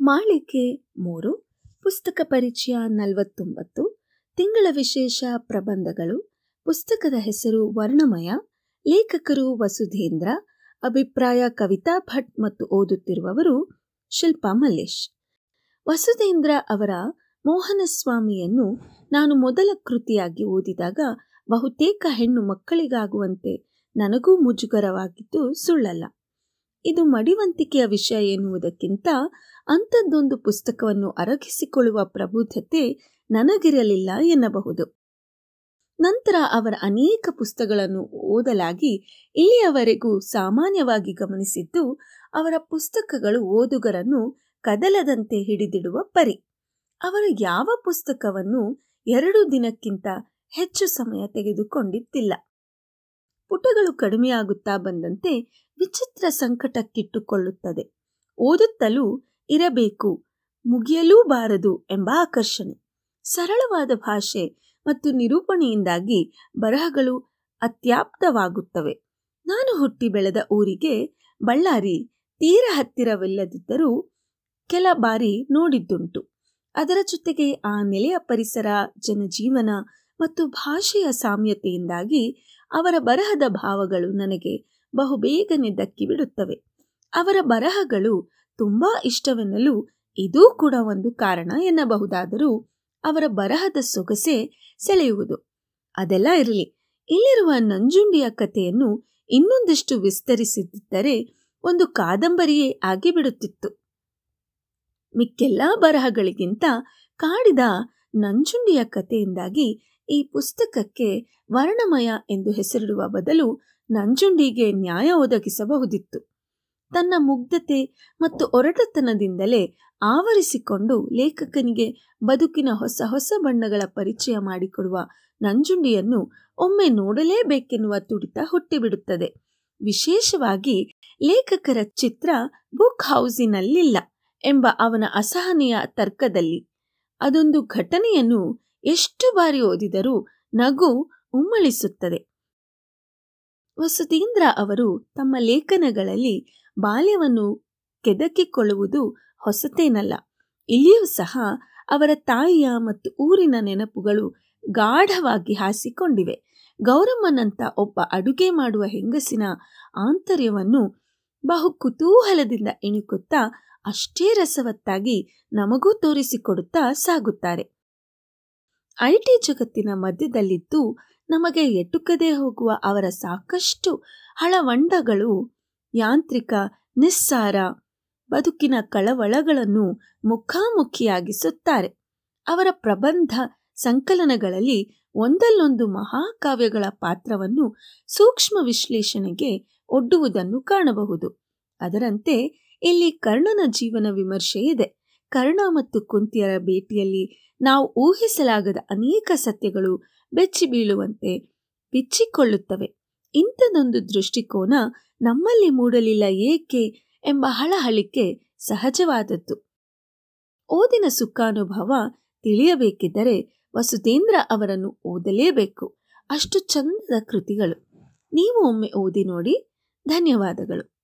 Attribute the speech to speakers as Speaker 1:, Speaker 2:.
Speaker 1: ಮಾಳಿಕೆ ಮೂರು, ಪುಸ್ತಕ ಪರಿಚಯ ನಲವತ್ತೊಂಬತ್ತು, ತಿಂಗಳ ವಿಶೇಷ ಪ್ರಬಂಧಗಳು, ಪುಸ್ತಕದ ಹೆಸರು ವರ್ಣಮಯ, ಲೇಖಕರು ವಸುಧೇಂದ್ರ, ಅಭಿಪ್ರಾಯ ಕವಿತಾ ಭಟ್ ಮತ್ತು ಓದುತ್ತಿರುವವರು ಶಿಲ್ಪಾ ಮಲ್ಲೇಶ್. ವಸುಧೇಂದ್ರ ಅವರ ಮೋಹನಸ್ವಾಮಿಯನ್ನು ನಾನು ಮೊದಲ ಕೃತಿಯಾಗಿ ಓದಿದಾಗ ಬಹುತೇಕ ಹೆಣ್ಣು ಮಕ್ಕಳಿಗಾಗುವಂತೆ ನನಗೂ ಮುಜುಗರವಾಗಿದ್ದು ಸುಳ್ಳಲ್ಲ. ಇದು ಮಡಿವಂತಿಕೆಯ ವಿಷಯ ಎನ್ನುವುದಕ್ಕಿಂತ ಅಂಥದ್ದೊಂದು ಪುಸ್ತಕವನ್ನು ಅರಗಿಸಿಕೊಳ್ಳುವ ಪ್ರಬುದ್ಧತೆ ನನಗಿರಲಿಲ್ಲ ಎನ್ನಬಹುದು. ನಂತರ ಅವರ ಅನೇಕ ಪುಸ್ತಕಗಳನ್ನು ಓದಲಾಗಿ ಇಲ್ಲಿಯವರೆಗೂ ಸಾಮಾನ್ಯವಾಗಿ ಗಮನಿಸಿದ್ದು ಅವರ ಪುಸ್ತಕಗಳು ಓದುಗರನ್ನು ಕದಲದಂತೆ ಹಿಡಿದಿಡುವ ಪರಿ. ಅವರು ಯಾವ ಪುಸ್ತಕವನ್ನು ಎರಡು ದಿನಕ್ಕಿಂತ ಹೆಚ್ಚು ಸಮಯ ತೆಗೆದುಕೊಂಡಿದ್ದಿಲ್ಲ. ಪುಟಗಳು ಕಡಿಮೆಯಾಗುತ್ತಾ ಬಂದಂತೆ ವಿಚಿತ್ರ ಸಂಕಟಕ್ಕಿಟ್ಟುಕೊಳ್ಳುತ್ತದೆ. ಓದುತ್ತಲೂ ಇರಬೇಕು ಮುಗಿಯಲೂ ಬಾರದು ಎಂಬ ಆಕರ್ಷಣೆ. ಸರಳವಾದ ಭಾಷೆ ಮತ್ತು ನಿರೂಪಣೆಯಿಂದಾಗಿ ಬರಹಗಳು ಅತ್ಯಾಪ್ತವಾಗುತ್ತವೆ. ನಾನು ಹುಟ್ಟಿ ಬೆಳೆದ ಊರಿಗೆ ಬಳ್ಳಾರಿ ತೀರ ಹತ್ತಿರವಿಲ್ಲದಿದ್ದರೂ ಕೆಲ ಬಾರಿ ನೋಡಿದ್ದುಂಟು. ಅದರ ಜೊತೆಗೆ ಆ ನೆಲೆಯ ಪರಿಸರ, ಜನಜೀವನ ಮತ್ತು ಭಾಷೆಯ ಸಾಮ್ಯತೆಯಿಂದಾಗಿ ಅವರ ಬರಹದ ಭಾವಗಳು ನನಗೆ ಬಹುಬೇಗನೆ ದಕ್ಕಿಬಿಡುತ್ತವೆ. ಅವರ ಬರಹಗಳು ತುಂಬಾ ಇಷ್ಟವೆನ್ನಲು ಇದೂ ಕೂಡ ಒಂದು ಕಾರಣ ಎನ್ನಬಹುದಾದರೂ ಅವರ ಬರಹದ ಸೊಗಸೆ ಸೆಳೆಯುವುದು. ಅದೆಲ್ಲ ಇರಲಿ, ಇಲ್ಲಿರುವ ನಂಜುಂಡಿಯ ಕಥೆಯನ್ನು ಇನ್ನೊಂದಿಷ್ಟು ವಿಸ್ತರಿಸಿದ್ದರೆ ಒಂದು ಕಾದಂಬರಿಯೇ ಆಗಿಬಿಡುತ್ತಿತ್ತು. ಮಿಕ್ಕೆಲ್ಲ ಬರಹಗಳಿಗಿಂತ ಕಾಡಿದ ನಂಜುಂಡಿಯ ಕಥೆಯಿಂದಾಗಿ ಈ ಪುಸ್ತಕಕ್ಕೆ ವರ್ಣಮಯ ಎಂದು ಹೆಸರಿಡುವ ಬದಲು ನಂಜುಂಡಿಗೆ ನ್ಯಾಯ ಒದಗಿಸಬಹುದಿತ್ತು. ತನ್ನ ಮುಗ್ಧತೆ ಮತ್ತು ಒರಟತನದಿಂದಲೇ ಆವರಿಸಿಕೊಂಡು ಲೇಖಕನಿಗೆ ಬದುಕಿನ ಹೊಸ ಹೊಸ ಬಣ್ಣಗಳ ಪರಿಚಯ ಮಾಡಿಕೊಡುವ ನಂಜುಂಡಿಯನ್ನು ಒಮ್ಮೆ ನೋಡಲೇಬೇಕೆನ್ನುವ ತುಡಿತ ಹುಟ್ಟಿಬಿಡುತ್ತದೆ. ವಿಶೇಷವಾಗಿ ಲೇಖಕರ ಚಿತ್ರ ಬುಕ್ ಹೌಸಿನಲ್ಲಿಲ್ಲ ಎಂಬ ಅವನ ಅಸಹನೆಯ ತರ್ಕದಲ್ಲಿ. ಅದೊಂದು ಘಟನೆಯನ್ನು ಎಷ್ಟು ಬಾರಿ ಓದಿದರೂ ನಗು ಉಮ್ಮಳಿಸುತ್ತದೆ. ವಸುತೀಂದ್ರ ಅವರು ತಮ್ಮ ಲೇಖನಗಳಲ್ಲಿ ಬಾಲ್ಯವನ್ನು ಕೆದಕಿಕೊಳ್ಳುವುದು ಹೊಸತೇನಲ್ಲ. ಇಲ್ಲಿಯೂ ಸಹ ಅವರ ತಾಯಿಯ ಮತ್ತು ಊರಿನ ನೆನಪುಗಳು ಗಾಢವಾಗಿ ಹಾಸಿಕೊಂಡಿವೆ. ಗೌರಮ್ಮನಂತ ಒಬ್ಬ ಅಡುಗೆ ಮಾಡುವ ಹೆಂಗಸಿನ ಆಂತರ್ಯವನ್ನು ಬಹು ಕುತೂಹಲದಿಂದ ಇಣುಕುತ್ತಾ ಅಷ್ಟೇ ರಸವತ್ತಾಗಿ ನಮಗೂ ತೋರಿಸಿಕೊಡುತ್ತಾ ಸಾಗುತ್ತಾರೆ. ಐಟಿ ಜಗತ್ತಿನ ಮಧ್ಯದಲ್ಲಿದ್ದು ನಮಗೆ ಎಟುಕದೆ ಹೋಗುವ ಅವರ ಸಾಕಷ್ಟು ಹಳವಂಡಗಳು, ಯಾಂತ್ರಿಕ, ನಿಸ್ಸಾರ, ಬದುಕಿನ ಕಳವಳಗಳನ್ನು ಮುಖಾಮುಖಿಯಾಗಿಸುತ್ತಾರೆ. ಅವರ ಪ್ರಬಂಧ ಸಂಕಲನಗಳಲ್ಲಿ ಒಂದಲ್ಲೊಂದು ಮಹಾಕಾವ್ಯಗಳ ಪಾತ್ರವನ್ನು ಸೂಕ್ಷ್ಮ ವಿಶ್ಲೇಷಣೆಗೆ ಒಡ್ಡುವುದನ್ನು ಕಾಣಬಹುದು. ಅದರಂತೆ ಇಲ್ಲಿ ಕರ್ಣನ ಜೀವನ ವಿಮರ್ಶೆ ಇದೆ ಕರ್ಣ ಮತ್ತು ಕುಂತಿಯರ ಭೇಟಿಯಲ್ಲಿ ನಾವು ಊಹಿಸಲಾಗದ ಅನೇಕ ಸತ್ಯಗಳು ಬೆಚ್ಚಿ ಬೀಳುವಂತೆ ಬಿಚ್ಚಿಕೊಳ್ಳುತ್ತವೆ. ಇಂಥದೊಂದು ದೃಷ್ಟಿಕೋನ ನಮ್ಮಲ್ಲಿ ಮೂಡಲಿಲ್ಲ ಏಕೆ ಎಂಬ ಹಳಹಳಿಕೆ ಸಹಜವಾದದ್ದು. ಓದಿನ ಸುಖಾನುಭವ ತಿಳಿಯಬೇಕಿದ್ದರೆ ವಸುಧೇಂದ್ರ ಅವರನ್ನು ಓದಲೇಬೇಕು. ಅಷ್ಟು ಚಂದದ ಕೃತಿಗಳು. ನೀವು ಒಮ್ಮೆ ಓದಿ ನೋಡಿ. ಧನ್ಯವಾದಗಳು.